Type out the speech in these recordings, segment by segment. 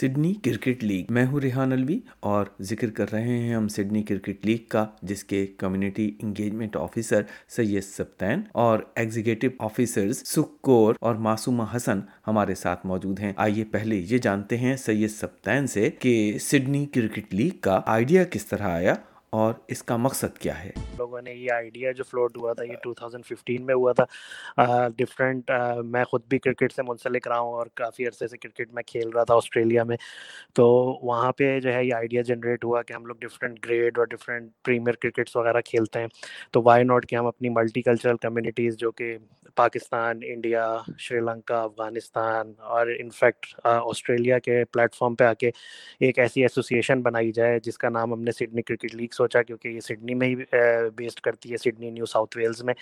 Sydney cricket league. میں ہوں ریحان الوی اور ذکر کر رہے ہیں ہم سڈنی کرکٹ لیگ کا، جس کے community engagement officer Syed Sibtain اور ایگزیکٹو آفیسرز سکور اور معصومہ حسن ہمارے ساتھ موجود ہیں۔ آئیے پہلے یہ جانتے ہیں سید سبتین سے کہ سڈنی کرکٹ لیگ کا آئیڈیا کس طرح آیا اور اس کا مقصد کیا ہے؟ لوگوں نے یہ آئیڈیا جو فلوٹ ہوا تھا، یہ 2015 میں ہوا تھا۔ ڈفرینٹ میں خود بھی کرکٹ سے منسلک رہا ہوں اور کافی عرصے سے کرکٹ میں کھیل رہا تھا آسٹریلیا میں۔ تو وہاں پہ جو ہے، یہ آئیڈیا جنریٹ ہوا کہ ہم لوگ ڈفرینٹ گریڈ اور ڈفرینٹ پریمیئر کرکٹس وغیرہ کھیلتے ہیں۔ تو وائی ناٹ کہ ہم اپنی ملٹی کلچرل کمیونٹیز جو کہ پاکستان، انڈیا، شری لنکا، افغانستان اور انفیکٹ آسٹریلیا کے پلیٹ فارم پہ آ کے ایک ایسی ایسوسیشن بنائی جائے جس کا نام ہم نے سڈنی کرکٹ لیگ سوچا کیونکہ یہ سڈنی میں ہی بیسڈ کرتی ہے سڈنی نیو ساؤتھ ویلز میں۔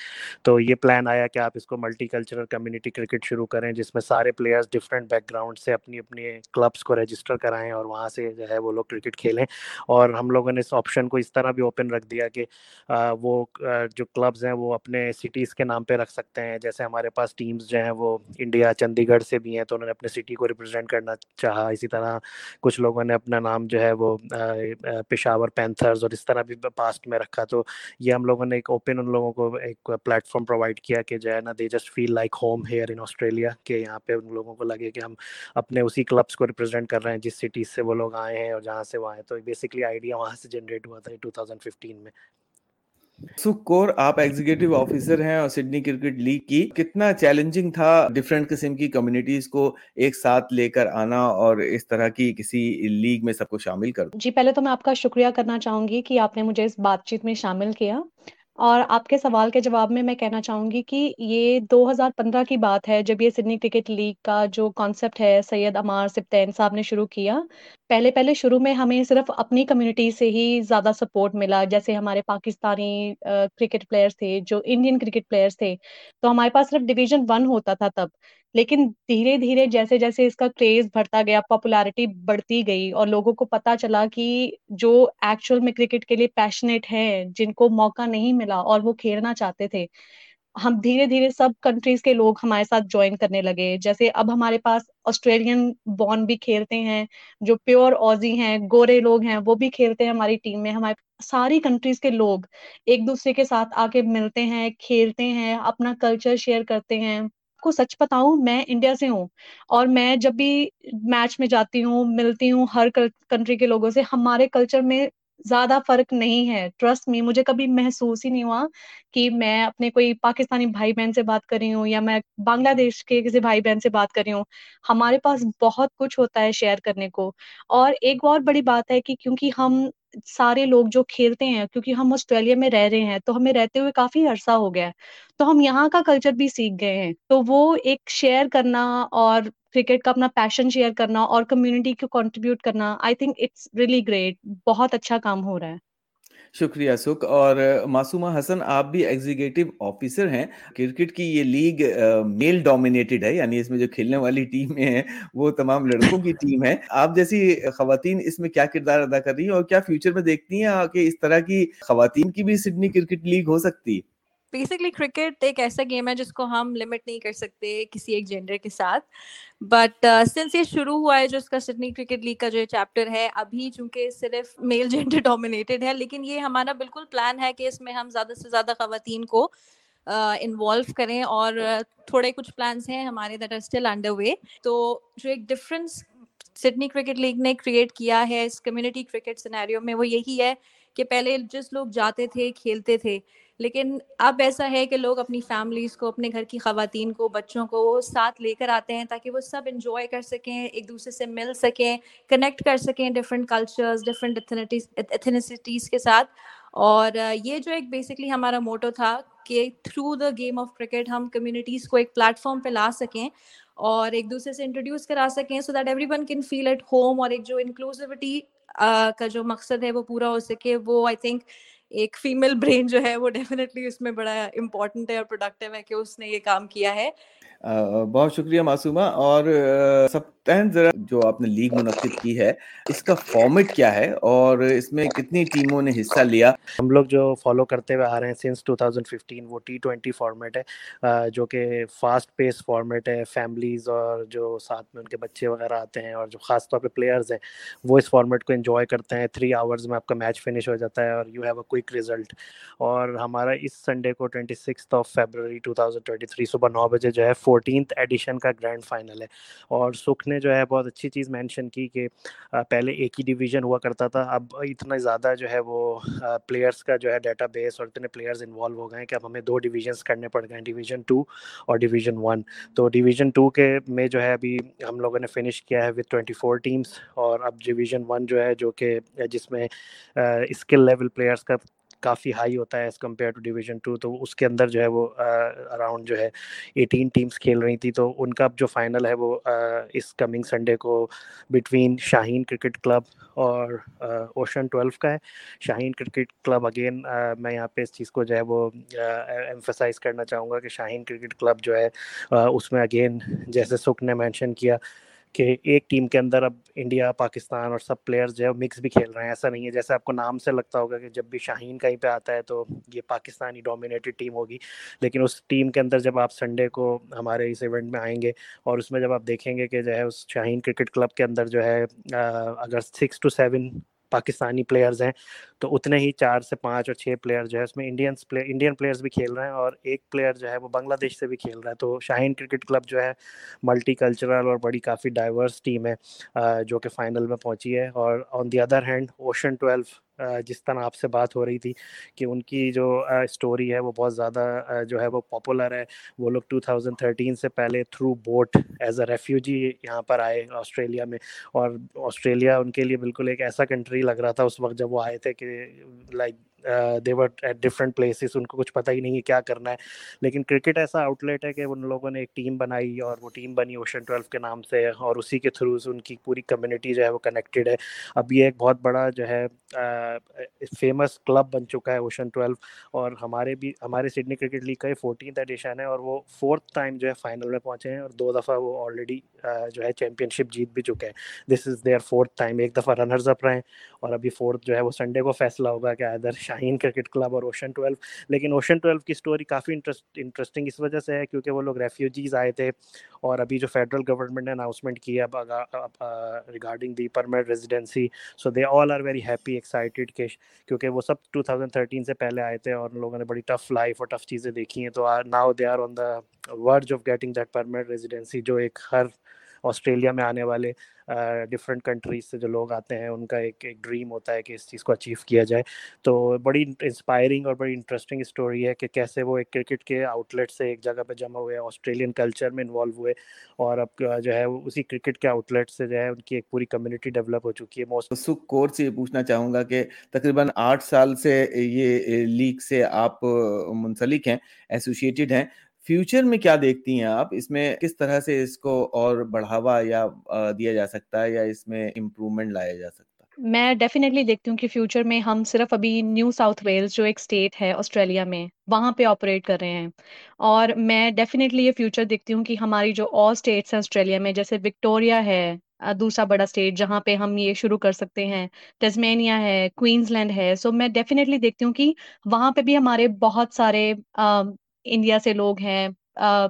تو یہ پلان آیا کہ آپ اس کو ملٹی کلچرل کمیونٹی کرکٹ شروع کریں جس میں سارے پلیئرز ڈفرینٹ بیک گراؤنڈ سے اپنی اپنی کلبس کو رجسٹر کرائیں اور وہاں سے جو ہے وہ لوگ کرکٹ کھیلیں۔ اور ہم لوگوں نے اس آپشن کو اس طرح بھی اوپن رکھ دیا کہ وہ جو کلبز ہیں وہ اپنے سٹیز کے نام پہ رکھ سکتے ہیں۔ جیسے ہمارے پاس ٹیمز جو ہیں وہ انڈیا چندی گڑھ سے بھی ہیں، تو انہوں نے اپنے سٹی کو ریپرزینٹ کرنا چاہا۔ اسی طرح کچھ لوگوں نے اپنا نام جو ہے وہ پشاور پینتھرز اور اس طرح بھی پاسٹ میں رکھا۔ تو یہ ہم لوگوں نے ایک اوپن ان لوگوں کو ایک پلیٹ فارم پرووائڈ کیا کہ جو ہے نا they just feel like home here in Australia کہ یہاں پہ ان لوگوں کو لگے کہ ہم اپنے اسی کلبس کو ریپرزینٹ کر رہے ہیں۔ جس سٹیز سے وہ لوگ آئے ہیں اور جہاں سے وہ آئے تو بیسکلی آئیڈیا وہاں سے جنریٹ ہوا تھا ٹو تھاؤزینڈ ففٹین میں۔ سکور آپ ایگزیکٹو آفیسر ہیں اور سڈنی کرکٹ لیگ کی۔ کتنا چیلنجنگ تھا ڈفرینٹ قسم کی کمیونٹیز کو ایک ساتھ لے کر آنا اور اس طرح کی کسی لیگ میں سب کو شامل کر۔ جی پہلے تو میں آپ کا شکریہ کرنا چاہوں گی کہ آپ نے مجھے اس بات چیت میں شامل کیا۔ اور آپ کے سوال کے جواب میں میں کہنا چاہوں گی کہ یہ دو ہزار پندرہ کی بات ہے، جب یہ سڈنی کرکٹ لیگ کا جو کانسیپٹ ہے، سید امار سبتین صاحب نے شروع کیا۔ پہلے پہلے شروع میں ہمیں صرف اپنی کمیونٹی سے ہی زیادہ سپورٹ ملا۔ جیسے ہمارے پاکستانی کرکٹ پلیئرس تھے، جو انڈین کرکٹ پلیئرس تھے۔ تو ہمارے پاس صرف ڈویژن ون ہوتا تھا تب۔ لیکن دھیرے دھیرے جیسے جیسے اس کا کریز بڑھتا گیا پاپولیرٹی بڑھتی گئی اور لوگوں کو پتا چلا کہ جو ایکچوئل میں کرکٹ کے لیے پیشنیٹ ہیں، جن کو موقع نہیں ملا اور وہ کھیلنا چاہتے تھے، ہم دھیرے دھیرے سب کنٹریز کے لوگ ہمارے ساتھ جوائن کرنے لگے۔ جیسے اب ہمارے پاس آسٹریلین بورن بھی کھیلتے ہیں، جو پیور اوزی ہیں، گورے لوگ ہیں، وہ بھی کھیلتے ہیں ہماری ٹیم میں۔ ہمارے ساری کنٹریز کے لوگ ایک دوسرے کے ساتھ آ کے ملتے ہیں، کھیلتے ہیں، اپنا کلچر شیئر کرتے ہیں۔ کو سچ بتاؤں، میں انڈیا سے ہوں اور میں جب بھی میچ میں جاتی ہوں، ملتی ہوں ہر کنٹری کے لوگوں سے، ہمارے کلچر میں زیادہ فرق نہیں ہے۔ ٹرسٹ می مجھے کبھی محسوس ہی نہیں ہوا کہ میں اپنے کوئی پاکستانی بھائی بہن سے بات کر رہی ہوں یا میں بنگلہ دیش کے کسی بھائی بہن سے بات کر رہی ہوں۔ ہمارے پاس بہت کچھ ہوتا ہے شیئر کرنے کو۔ اور ایک اور بڑی بات ہے کہ کیونکہ ہم سارے لوگ جو کھیلتے ہیں، کیونکہ ہم آسٹریلیا میں رہ رہے ہیں، تو ہمیں رہتے ہوئے کافی عرصہ ہو گیا ہے۔ تو ہم یہاں کا کلچر بھی سیکھ گئے ہیں۔ تو وہ ایک شیئر کرنا اور کرکٹ کا اپنا پیشن شیئر کرنا اور کمیونٹی کو کنٹریبیوٹ کرنا I think it's really great بہت اچھا کام ہو رہا ہے۔ شکریہ سکھ۔ اور معصومہ حسن، آپ بھی ایگزیکٹو آفیسر ہیں۔ کرکٹ کی یہ لیگ میل ڈومینیٹڈ ہے۔ یعنی اس میں جو کھیلنے والی ٹیمیں ہیں وہ تمام لڑکوں کی ٹیم ہے۔ آپ جیسی خواتین اس میں کیا کردار ادا کر رہی ہیں اور کیا فیوچر میں دیکھتی ہیں کہ اس طرح کی خواتین کی بھی سڈنی کرکٹ لیگ ہو سکتی؟ ہے بیسکلی کرکٹ ایک ایسا گیم ہے جس کو ہم لمٹ نہیں کر سکتے کسی ایک جینڈر کے ساتھ. بٹ سنس uh, یہ شروع ہوا ہے جو اس کا سڈنی کرکٹ لیگ کا جو چیپٹر ہے، ابھی چونکہ صرف میل جینڈر ڈومینیٹڈ ہے، لیکن یہ ہمارا بالکل پلان ہے کہ اس میں ہم زیادہ سے زیادہ خواتین کو uh, انوالو کریں اور uh, تھوڑے کچھ پلانس ہیں ہمارے that are still under way تو جو ایک ڈفرینس سڈنی کرکٹ لیگ نے کریٹ کیا ہے اس کمیونٹی کرکٹ سنیریو میں وہ یہی ہے کہ پہلے جس لوگ جاتے تھے، کھیلتے تھے، لیکن اب ایسا ہے کہ لوگ اپنی فیملیز کو، اپنے گھر کی خواتین کو، بچوں کو ساتھ لے کر آتے ہیں تاکہ وہ سب انجوائے کر سکیں، ایک دوسرے سے مل سکیں کنیکٹ کر سکیں ڈفرینٹ کلچرز ڈفرینٹ ایتھنیسٹیز کے ساتھ۔ اور یہ جو ایک بیسکلی ہمارا موٹو تھا کہ through the game of cricket ہم کمیونٹیز کو ایک پلیٹ فارم پہ لا سکیں اور ایک دوسرے سے انٹروڈیوس کرا سکیں so that everyone can feel at home اور ایک جو انکلوزیوٹی کا جو مقصد ہے وہ پورا ہو سکے وہ آئی تھنک ایک فیمیل برین جو ہے وہ ڈیفینیٹلی اس میں بڑا امپورٹنٹ ہے اور پروڈکٹیو ہے کہ اس نے یہ کام کیا ہے۔ بہت شکریہ معصومہ۔ اور سب ذرا جو آپ نے لیگ منعقد کی ہے اس کا فارمیٹ کیا ہے اور اس میں کتنی ٹیموں نے حصہ لیا؟ ہم لوگ جو فالو کرتے ہوئے آ رہے ہیں سنس 2015 وہ ٹی ٹوینٹی فارمیٹ ہے۔ جو کہ فاسٹ پیس فارمیٹ ہے فیملیز اور جو ساتھ میں ان کے بچے وغیرہ آتے ہیں اور جو خاص طور پہ پلیئرز ہیں وہ اس فارمیٹ کو انجوائے کرتے ہیں۔ تھری آورز میں آپ کا میچ فنش ہو جاتا ہے اور you have a quick result اور ہمارا اس سنڈے کو twenty six of February two thousand twenty three صبح نو بجے جو ہے فورٹینتھ ایڈیشن کا گرینڈ فائنل ہے۔ اور سکھ نے جو ہے بہت اچھی چیز مینشن کی کہ پہلے ایک ہی ڈویژن ہوا کرتا تھا، اب اتنا زیادہ جو ہے وہ پلیئرس کا جو ہے ڈیٹا بیس اور اتنے پلیئرز انوالو ہو گئے ہیں کہ اب ہمیں دو ڈویژنس کرنے پڑ گئے ہیں ڈویژن ٹو اور ڈویژن ون تو ڈویژن ٹو کے میں جو ہے ابھی ہم لوگوں نے فنش کیا ہے وتھ ٹوئنٹی فور ٹیمس اور اب ڈویژن ون جو ہے جو کہ، جس میں اسکل لیول پلیئرس کا کافی ہائی ہوتا ہے as compare to division two تو اس کے اندر جو ہے وہ اراؤنڈ جو ہے ایٹین ٹیمس کھیل رہی تھی، تو ان کا جو فائنل ہے وہ اس کمنگ سنڈے کو بٹوین شاہین کرکٹ کلب اور اوشن ٹویلو کا ہے۔ شاہین کرکٹ کلب اگین میں یہاں پہ اس چیز کو جو ہے وہ ایمفسائز کرنا چاہوں گا کہ شاہین کرکٹ کلب جو ہے اس میں اگین جیسے سکھ نے مینشن کیا کہ ایک ٹیم کے اندر اب انڈیا، پاکستان اور سب پلیئرز جو ہے مکس بھی کھیل رہے ہیں، ایسا نہیں ہے۔ جیسے آپ کو نام سے لگتا ہوگا کہ جب بھی شاہین کہیں پہ آتا ہے تو یہ پاکستانی ڈومینیٹڈ ٹیم ہوگی۔ لیکن اس ٹیم کے اندر جب آپ سنڈے کو ہمارے اس ایونٹ میں آئیں گے اور اس میں جب آپ دیکھیں گے کہ جو ہے اس شاہین کرکٹ کلب کے اندر جو ہے اگر six to seven Pakistani players ہیں، تو اتنے ہی چار سے پانچ اور چھ پلیئر جو ہے اس میں انڈینس پلیئر انڈین پلیئرز بھی کھیل رہے ہیں اور ایک پلیئر جو ہے وہ بنگلہ دیش سے بھی کھیل رہا ہے۔ تو شاہین کرکٹ کلب جو ہے ملٹی کلچرل اور بڑی کافی ڈائیورس ٹیم ہے جو کہ فائنل میں پہنچی ہے۔ اور on the other hand ocean twelve جس طرح آپ سے بات ہو رہی تھی کہ ان کی جو اسٹوری ہے وہ بہت زیادہ جو ہے وہ پاپولر ہے۔ وہ لوگ ٹو تھاؤزنڈ تھرٹین سے پہلے through boat as a refugee یہاں پر آئے آسٹریلیا میں۔ اور آسٹریلیا ان کے لیے بالکل ایک ایسا کنٹری لگ رہا تھا اس وقت جب وہ آئے تھے کہ like they were at different places ان کو کچھ پتہ ہی نہیں ہے کیا کرنا ہے۔ لیکن کرکٹ ایسا آؤٹ لیٹ ہے کہ ان لوگوں نے ایک ٹیم بنائی اور وہ ٹیم بنی اوشن ٹویلو کے نام سے، اور اسی کے تھرو ان کی پوری کمیونٹی جو ہے وہ کنیکٹیڈ ہے۔ اب یہ ایک بہت بڑا جو ہے فیمس کلب بن چکا ہے اوشن ٹویلو اور ہمارے بھی، ہمارے سڈنی کرکٹ لیگ کا یہ فورٹینتھ ایڈیشن ہے اور وہ فورتھ ٹائم جو ہے فائنل میں پہنچے ہیں اور دو دفعہ وہ آلریڈی جو ہے چیمپئن شپ جیت بھی چکے ہیں۔ This is their fourth time ایک دفعہ رنرز اپ رہے ہیں اور ابھی فورتھ جو ہے وہ سنڈے کو فیصلہ ہوگا کہ ادھر شاہین کرکٹ کلب اور اوشن ٹویلو۔ لیکن اوشن ٹویلو کی اسٹوری کافی انٹرسٹ انٹرسٹنگ اس وجہ سے ہے کیونکہ وہ لوگ ریفیوجیز آئے تھے اور ابھی جو فیڈرل گورنمنٹ نے اناؤنسمنٹ کی ہے، اب regarding the permanent residency so they all are very happy excited کہ کیونکہ وہ سب ٹو تھاؤزنڈ تھرٹین سے پہلے آئے تھے اور ان لوگوں نے بڑی ٹف لائف اور ٹف چیزیں دیکھی ہیں۔ تو now they are on the word of getting that permanent residency جو ایک ہر آسٹریلیا میں آنے والے ڈفرینٹ کنٹریز سے جو لوگ آتے ہیں، ان کا ایک ایک ڈریم ہوتا ہے کہ اس چیز کو اچیو کیا جائے۔ تو بڑی انسپائرنگ اور بڑی انٹرسٹنگ اسٹوری ہے کہ کیسے وہ ایک کرکٹ کے آؤٹ لیٹ سے ایک جگہ پہ جمع ہوئے آسٹریلین کلچر میں انوالو ہوئے اور اب جو ہے اسی کرکٹ کے آؤٹ لیٹ سے جو ہے ان کی ایک پوری کمیونٹی ڈیولپ ہو چکی ہے۔ موسٹ سکھ کور سے یہ پوچھنا چاہوں گا کہ تقریباً آٹھ سال سے یہ لیگ سے آپ منسلک ہیں ایسوسیٹیڈ ہیں۔ فیوچر میں کیا دیکھتی ہیں آپ؟ اس میں کس طرح سے اس کو اور بڑھاوا یا دیا جا سکتا ہے یا اس میں امپروومنٹ لایا جا سکتا؟ ہے میں ڈیفینیٹلی دیکھتی ہوں کہ فیوچر میں ہم صرف ابھی نیو ساؤتھ ویلز جو ایک اسٹیٹ ہے آسٹریلیا میں، وہاں پہ آپریٹ کر رہے ہیں۔ اور میں ڈیفینیٹلی یہ فیوچر دیکھتی ہوں کہ ہماری جو اور اسٹیٹس ہیں آسٹریلیا میں، جیسے وکٹوریا ہے دوسرا بڑا اسٹیٹ جہاں پہ ہم یہ شروع کر سکتے ہیں۔ ٹیزمینیا ہے کوئنز لینڈ ہے۔ سو میں ڈیفینیٹلی دیکھتی ہوں کہ وہاں پہ بھی ہمارے بہت سارے انڈیا سے لوگ ہیں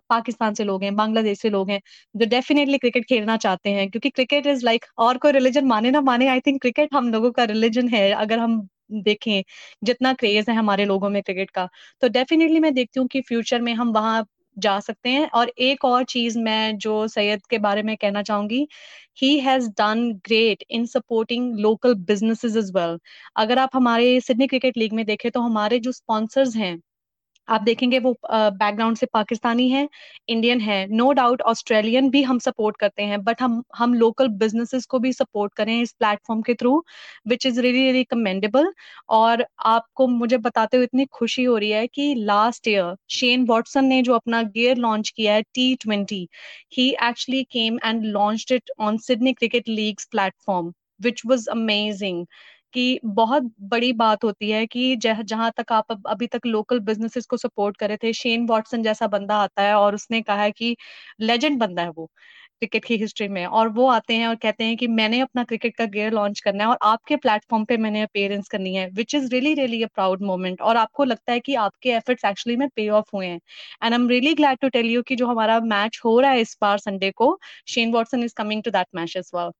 پاکستان سے لوگ ہیں، بنگلہ دیش سے لوگ ہیں جو ڈیفینیٹلی کرکٹ کھیلنا چاہتے ہیں، کیونکہ کرکٹ از لائک اور کوئی ریلیجن مانے نہ مانے آئی تھنک کرکٹ ہم لوگوں کا ریلیجن ہے، اگر ہم دیکھیں جتنا کریز ہے ہمارے لوگوں میں کرکٹ کا۔ تو ڈیفینیٹلی میں دیکھتی ہوں کہ فیوچر میں ہم وہاں جا سکتے ہیں۔ اور ایک اور چیز میں جو سید کے بارے میں کہنا چاہوں گی he has done great in supporting local business as well اگر آپ ہمارے سڈنی کرکٹ لیگ میں دیکھیں تو ہمارے جو اسپانسرز ہیں آپ دیکھیں گے وہ بیک گراؤنڈ سے پاکستانی ہے انڈین ہے نو ڈاؤٹ آسٹریلین بھی ہم سپورٹ کرتے ہیں بٹ ہم ہم لوکل بزنسز کو بھی سپورٹ کریں اس پلیٹ فارم کے through which is really really commendable اور آپ کو مجھے بتاتے ہوئے اتنی خوشی ہو رہی ہے کہ لاسٹ ایئر شین واٹسن نے جو اپنا گیئر لانچ کیا ہے T twenty he actually came and launch it on Sydney cricket leagues platform which was amazing کہ بہت بڑی بات ہوتی ہے کہ جہاں تک آپ ابھی تک لوکل بزنسز کو سپورٹ کرے تھے شین واٹسن جیسا بندہ آتا ہے اور اس نے کہا ہے کہ لیجنڈ بندہ ہے وہ کرکٹ کی ہسٹری میں اور وہ آتے ہیں اور کہتے ہیں کہ میں نے اپنا کرکٹ کا گیئر لانچ کرنا ہے اور آپ کے پلیٹ فارم پہ میں نے اپیئرنس کرنی ہے which is really really a proud moment اور آپ کو لگتا ہے کہ آپ کے ایفرٹس ایکچولی میں پے آف ہوئے ہیں and I'm really glad to tell you کہ جو ہمارا میچ ہو رہا ہے اس بار سنڈے کو Shane Watson is coming to that match as well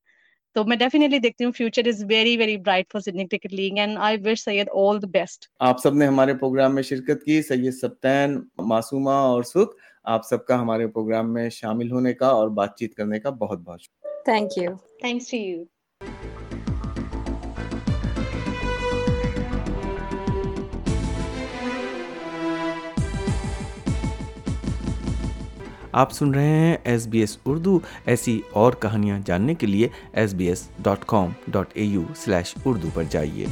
تو میں ڈیفینیٹلی دیکھتی ہوں future is very very bright for Sydney cricket league and I wish said all the best آپ سب نے ہمارے پروگرام میں شرکت کی سید سبتین معصومہ اور سکھ آپ سب کا ہمارے پروگرام میں شامل ہونے کا اور بات چیت کرنے کا بہت بہت شکریہ۔ Thank you thanks to you آپ سن رہے ہیں ایس بی ایس اردو، ایسی اور کہانیاں جاننے کے لیے S B S dot com dot A U slash Urdu پر جائیے۔